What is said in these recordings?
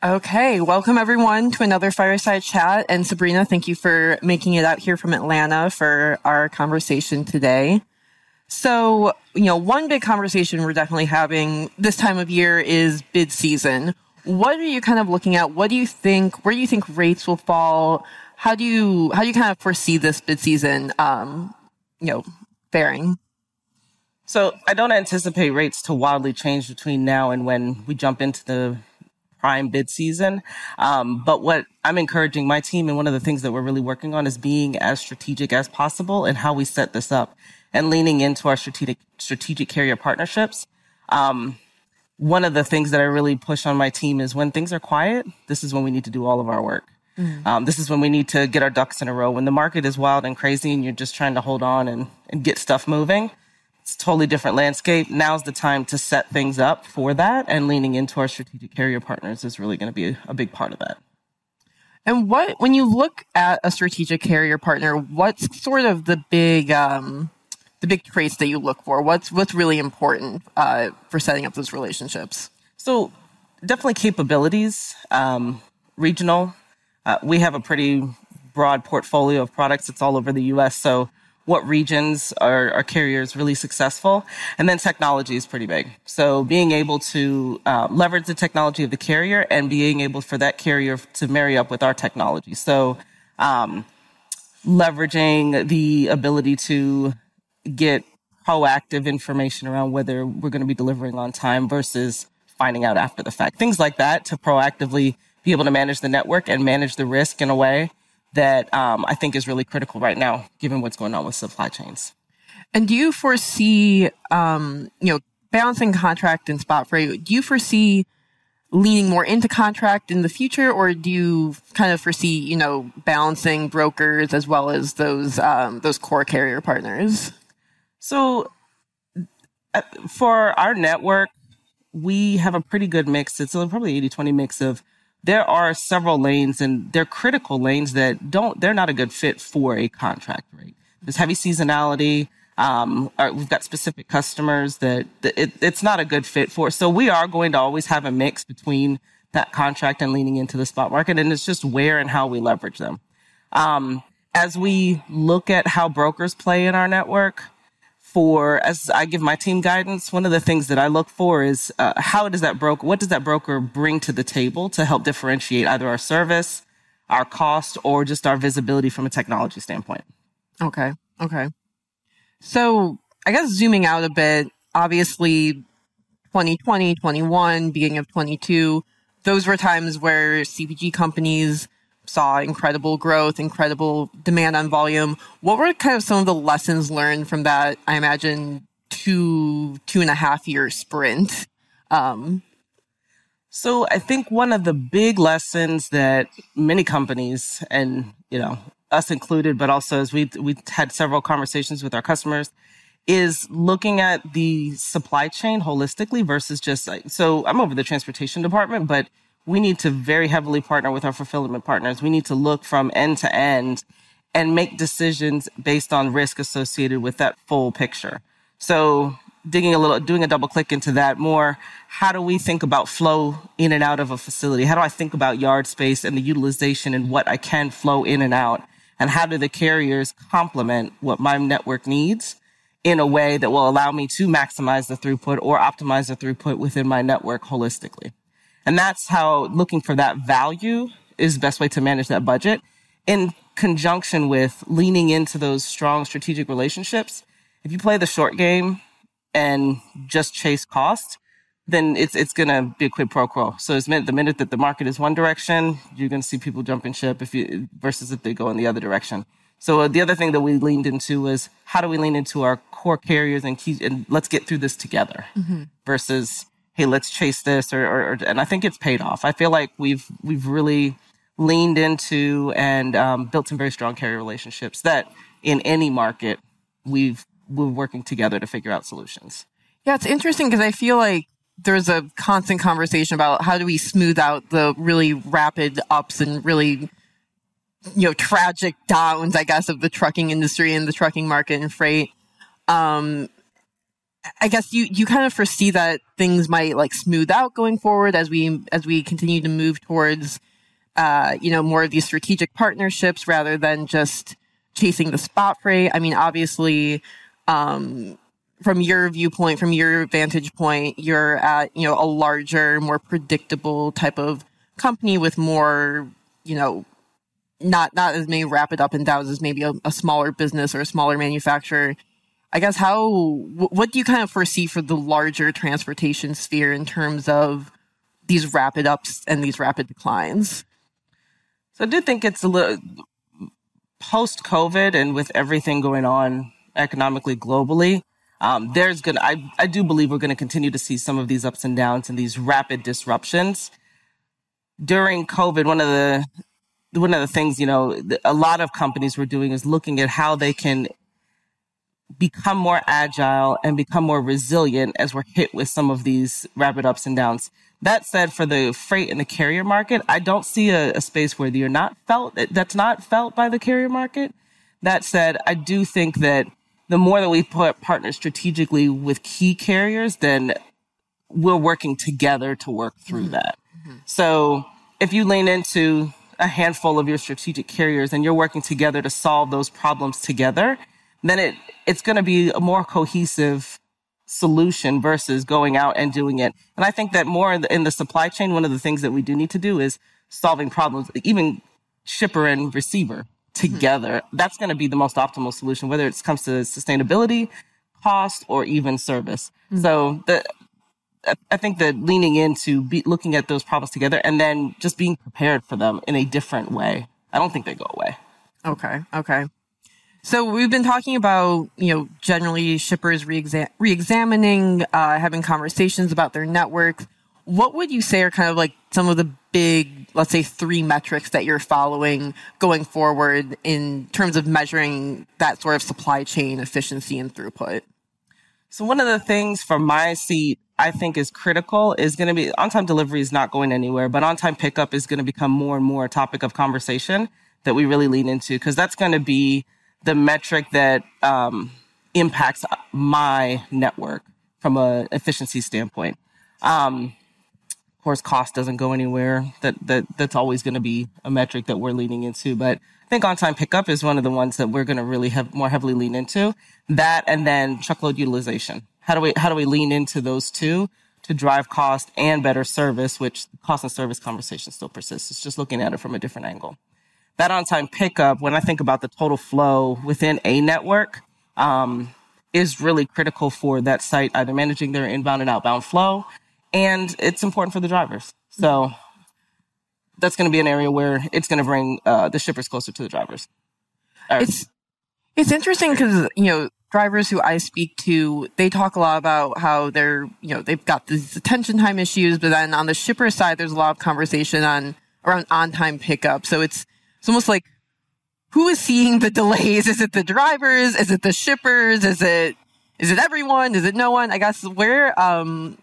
Okay, welcome everyone to another fireside chat. And Sabrina, thank you for making it out here from Atlanta for our conversation today. So, you know, one big conversation we're definitely having this time of year is bid season. What are you kind of looking at? What do you think? Where do you think rates will fall? How do you how do you kind of foresee this bid season, um, you know, faring? So I don't anticipate rates to wildly change between now and when we jump into the prime bid season. Um, but what I'm encouraging my team and one of the things that we're really working on is being as strategic as possible in how we set this up and leaning into our strategic strategic carrier partnerships. Um, one of the things that I really push on my team is when things are quiet, this is when we need to do all of our work. Mm. Um, this is when we need to get our ducks in a row. When the market is wild and crazy and you're just trying to hold on and, and get stuff moving, it's a totally different landscape. Now's the time to set things up for that, and leaning into our strategic carrier partners is really going to be a, big part of that. And what, when you look at a strategic carrier partner, what's sort of the big, um, the big traits that you look for? What's what's really important uh, for setting up those relationships? So definitely capabilities, um, regional. Uh, we have a pretty broad portfolio of products. It's all over the U.S. So what regions are, are carriers really successful. And then technology is pretty big. So being able to uh, leverage the technology of the carrier and being able for that carrier to marry up with our technology. So um, leveraging the ability to get proactive information around whether we're going to be delivering on time versus finding out after the fact. Things like that to proactively be able to manage the network and manage the risk in a way that um, I think is really critical right now, given what's going on with supply chains. And do you foresee, um, you know, balancing contract and spot freight? Do you foresee leaning more into contract in the future, or do you kind of foresee, you know, balancing brokers as well as those um, those core carrier partners? So, uh, for our network, we have a pretty good mix. It's probably 80 20 mix of there are several lanes and they're critical lanes that don't, they're not a good fit for a contract rate. There's heavy seasonality. Um, we've got specific customers that, that it, it's not a good fit for. So we are going to always have a mix between that contract and leaning into the spot market. And it's just where and how we leverage them. Um, as we look at how brokers play in our network, for as I give my team guidance, one of the things that I look for is uh, how does that broker, what does that broker bring to the table to help differentiate either our service, our cost, or just our visibility from a technology standpoint. Okay. Okay. So I guess zooming out a bit, obviously 2020, 21, beginning of 22, those were times where CPG companies saw incredible growth, incredible demand on volume. What were kind of some of the lessons learned from that? I imagine two two and a half year sprint. Um, so I think one of the big lessons that many companies and you know us included, but also as we we had several conversations with our customers, is looking at the supply chain holistically versus just like so. I'm over the transportation department, but we need to very heavily partner with our fulfillment partners. We need to look from end to end and make decisions based on risk associated with that full picture. So digging a little, doing a double click into that more, how do we think about flow in and out of a facility? How do I think about yard space and the utilization and what I can flow in and out? And how do the carriers complement what my network needs in a way that will allow me to maximize the throughput or optimize the throughput within my network holistically? And that's how looking for that value is the best way to manage that budget in conjunction with leaning into those strong strategic relationships. If you play the short game and just chase cost, then it's it's gonna be a quid pro quo. So it's meant the minute that the market is one direction, you're gonna see people jumping ship if you versus if they go in the other direction. So uh, the other thing that we leaned into was how do we lean into our core carriers and key and let's get through this together mm-hmm. versus hey, let's chase this, or, or, or, and I think it's paid off. I feel like we've we've really leaned into and um, built some very strong carrier relationships that in any market we've we're working together to figure out solutions. Yeah, it's interesting because I feel like there's a constant conversation about how do we smooth out the really rapid ups and really you know tragic downs, I guess, of the trucking industry and the trucking market and freight. Um, I guess you you kind of foresee that things might like smooth out going forward as we as we continue to move towards uh, you know more of these strategic partnerships rather than just chasing the spot freight. I mean, obviously, um, from your viewpoint, from your vantage point, you're at you know a larger, more predictable type of company with more you know not not as many rapid up and downs as maybe a, a smaller business or a smaller manufacturer I guess how what do you kind of foresee for the larger transportation sphere in terms of these rapid ups and these rapid declines? So I do think it's a little post COVID and with everything going on economically globally. Um, there's gonna I, I do believe we're gonna continue to see some of these ups and downs and these rapid disruptions. During COVID, one of the one of the things you know a lot of companies were doing is looking at how they can become more agile and become more resilient as we're hit with some of these rapid ups and downs. That said, for the freight and the carrier market, I don't see a, a space where you're not felt, that's not felt by the carrier market. That said, I do think that the more that we put partners strategically with key carriers, then we're working together to work through mm-hmm. that. Mm-hmm. So if you lean into a handful of your strategic carriers and you're working together to solve those problems together, then it it's going to be a more cohesive solution versus going out and doing it. And I think that more in the, in the supply chain, one of the things that we do need to do is solving problems, even shipper and receiver together. Mm-hmm. That's going to be the most optimal solution, whether it comes to sustainability, cost, or even service. Mm-hmm. So the, I think that leaning into be, looking at those problems together and then just being prepared for them in a different way. I don't think they go away. Okay. Okay. So we've been talking about, you know, generally shippers re-examining, uh, having conversations about their networks. What would you say are kind of like some of the big, let's say, three metrics that you're following going forward in terms of measuring that sort of supply chain efficiency and throughput? So one of the things from my seat I think is critical is going to be on-time delivery is not going anywhere, but on-time pickup is going to become more and more a topic of conversation that we really lean into because that's going to be the metric that um, impacts my network from a efficiency standpoint. Um, of course, cost doesn't go anywhere. That that that's always going to be a metric that we're leaning into. But I think on-time pickup is one of the ones that we're going to really have more heavily lean into. That and then truckload utilization. How do we how do we lean into those two to drive cost and better service? Which cost and service conversation still persists. It's just looking at it from a different angle that on time pickup, when I think about the total flow within a network, um, is really critical for that site, either managing their inbound and outbound flow. And it's important for the drivers. So that's going to be an area where it's going to bring uh, the shippers closer to the drivers. Right. It's it's interesting because you know drivers who I speak to, they talk a lot about how they're you know they've got these detention time issues, but then on the shipper side, there's a lot of conversation on around on time pickup. So it's it's almost like who is seeing the delays? Is it the drivers? Is it the shippers? Is it is it everyone? Is it no one? I guess where um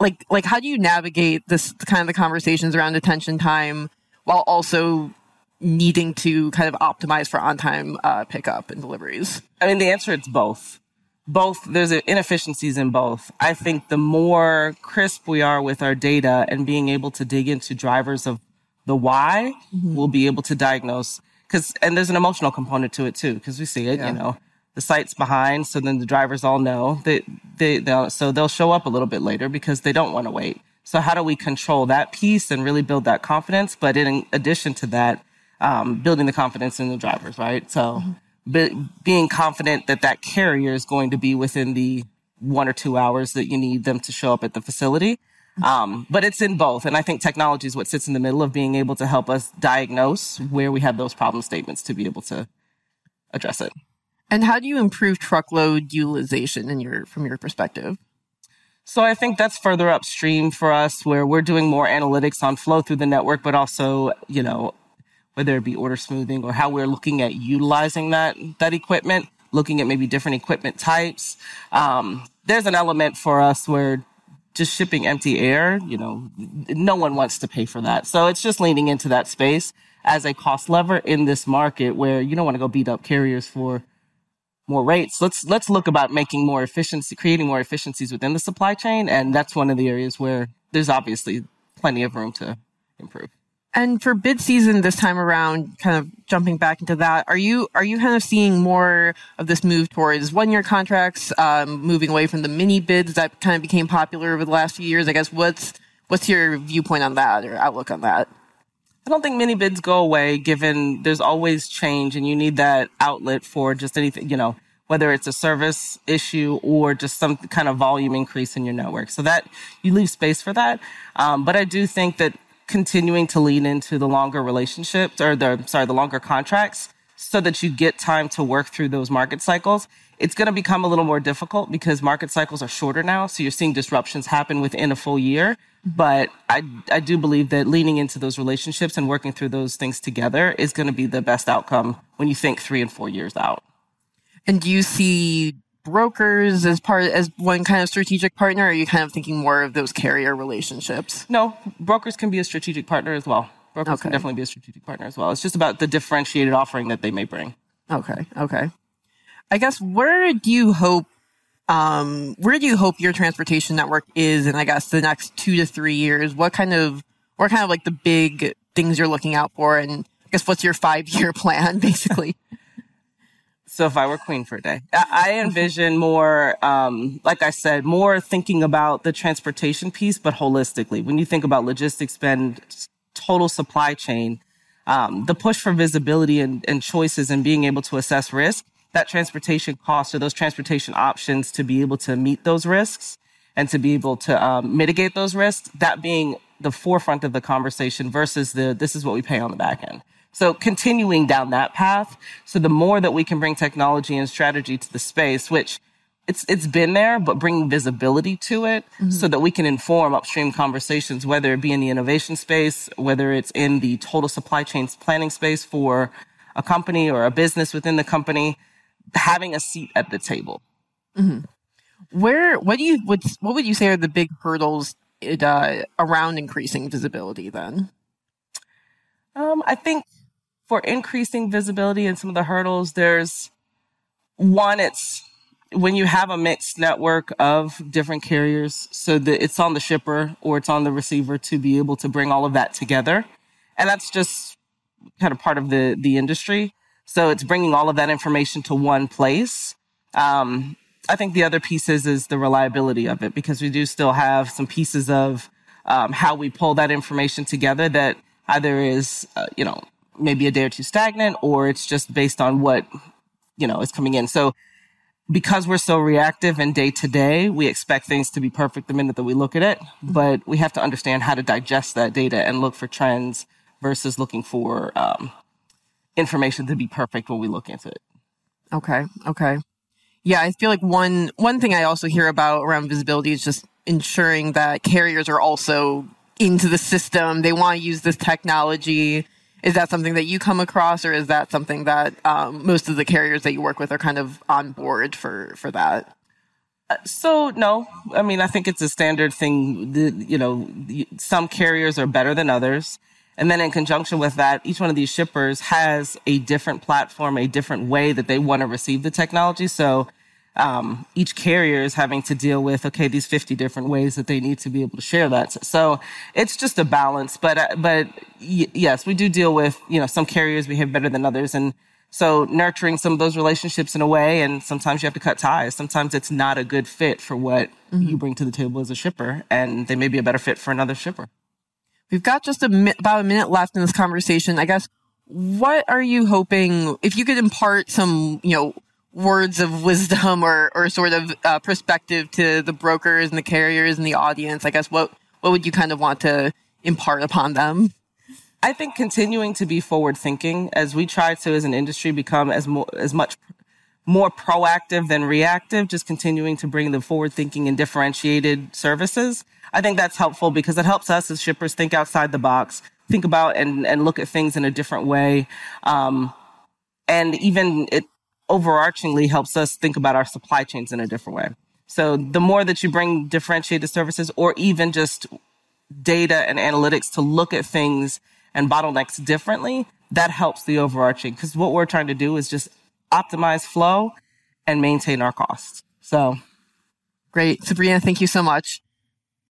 like like how do you navigate this kind of the conversations around detention time while also needing to kind of optimize for on time uh, pickup and deliveries? I mean, the answer it's both. Both there's inefficiencies in both. I think the more crisp we are with our data and being able to dig into drivers of the why, mm-hmm. we'll be able to diagnose. Cause, and there's an emotional component to it too, cause we see it, yeah. you know, the site's behind. So then the drivers all know that they, they'll, so they'll show up a little bit later because they don't want to wait. So how do we control that piece and really build that confidence? But in addition to that, um, building the confidence in the drivers, right? So mm-hmm. be, being confident that that carrier is going to be within the one or two hours that you need them to show up at the facility um, but it's in both. And I think technology is what sits in the middle of being able to help us diagnose where we have those problem statements to be able to address it. And how do you improve truckload utilization in your from your perspective? So I think that's further upstream for us where we're doing more analytics on flow through the network, but also, you know, whether it be order smoothing or how we're looking at utilizing that that equipment, looking at maybe different equipment types. Um, there's an element for us where just shipping empty air, you know, no one wants to pay for that. So it's just leaning into that space as a cost lever in this market where you don't want to go beat up carriers for more rates. Let's let's look about making more efficiency, creating more efficiencies within the supply chain, and that's one of the areas where there's obviously plenty of room to improve. And for bid season this time around, kind of jumping back into that, are you are you kind of seeing more of this move towards one year contracts, um, moving away from the mini bids that kind of became popular over the last few years? I guess what's what's your viewpoint on that or outlook on that? I don't think mini bids go away given there's always change and you need that outlet for just anything, you know, whether it's a service issue or just some kind of volume increase in your network. So that you leave space for that. Um, but I do think that continuing to lean into the longer relationships or the, sorry, the longer contracts so that you get time to work through those market cycles. It's going to become a little more difficult because market cycles are shorter now. So you're seeing disruptions happen within a full year. But I, I do believe that leaning into those relationships and working through those things together is going to be the best outcome when you think three and four years out. And do you see brokers as part as one kind of strategic partner? Or are you kind of thinking more of those carrier relationships? No, brokers can be a strategic partner as well. Brokers okay. can definitely be a strategic partner as well. It's just about the differentiated offering that they may bring. Okay. Okay. I guess where do you hope um, where do you hope your transportation network is in, I guess, the next two to three years? What kind of, what kind of like the big things you're looking out for? And I guess what's your five year plan, basically? So if I were queen for a day, I envision more, um, like I said, more thinking about the transportation piece, but holistically. When you think about logistics spend, total supply chain, um, the push for visibility and, and choices and being able to assess risk that transportation cost or those transportation options to be able to meet those risks and to be able to um, mitigate those risks, that being the forefront of the conversation versus the this is what we pay on the back end. So continuing down that path. So the more that we can bring technology and strategy to the space, which it's it's been there, but bringing visibility to it mm-hmm. so that we can inform upstream conversations, whether it be in the innovation space, whether it's in the total supply chain planning space for a company or a business within the company having a seat at the table. Mm-hmm. Where, what do you, what, what would you say are the big hurdles it, uh, around increasing visibility then? Um, I think for increasing visibility and some of the hurdles, there's one, it's when you have a mixed network of different carriers, so that it's on the shipper or it's on the receiver to be able to bring all of that together. And that's just kind of part of the, the industry. So it's bringing all of that information to one place. Um, I think the other pieces is the reliability of it because we do still have some pieces of um, how we pull that information together that either is, uh, you know, maybe a day or two stagnant or it's just based on what, you know, is coming in. So because we're so reactive and day to day, we expect things to be perfect the minute that we look at it, but we have to understand how to digest that data and look for trends versus looking for um, information to be perfect when we look into it. Okay. Okay. Yeah, I feel like one one thing I also hear about around visibility is just ensuring that carriers are also into the system. They want to use this technology. Is that something that you come across, or is that something that um, most of the carriers that you work with are kind of on board for for that? Uh, so no, I mean I think it's a standard thing. You know, some carriers are better than others. And then in conjunction with that, each one of these shippers has a different platform, a different way that they want to receive the technology. So um, each carrier is having to deal with okay these 50 different ways that they need to be able to share that so it's just a balance but uh, but y- yes we do deal with you know some carriers behave better than others and so nurturing some of those relationships in a way and sometimes you have to cut ties sometimes it's not a good fit for what mm-hmm. you bring to the table as a shipper and they may be a better fit for another shipper We've got just a mi- about a minute left in this conversation. I guess what are you hoping if you could impart some, you know, words of wisdom or or sort of uh, perspective to the brokers and the carriers and the audience? I guess what what would you kind of want to impart upon them? I think continuing to be forward thinking as we try to as an industry become as more as much more proactive than reactive, just continuing to bring the forward thinking and differentiated services. I think that's helpful because it helps us as shippers think outside the box, think about and, and look at things in a different way. Um, and even it overarchingly helps us think about our supply chains in a different way. So the more that you bring differentiated services or even just data and analytics to look at things and bottlenecks differently, that helps the overarching. Because what we're trying to do is just optimize flow and maintain our costs. So great. Sabrina, thank you so much.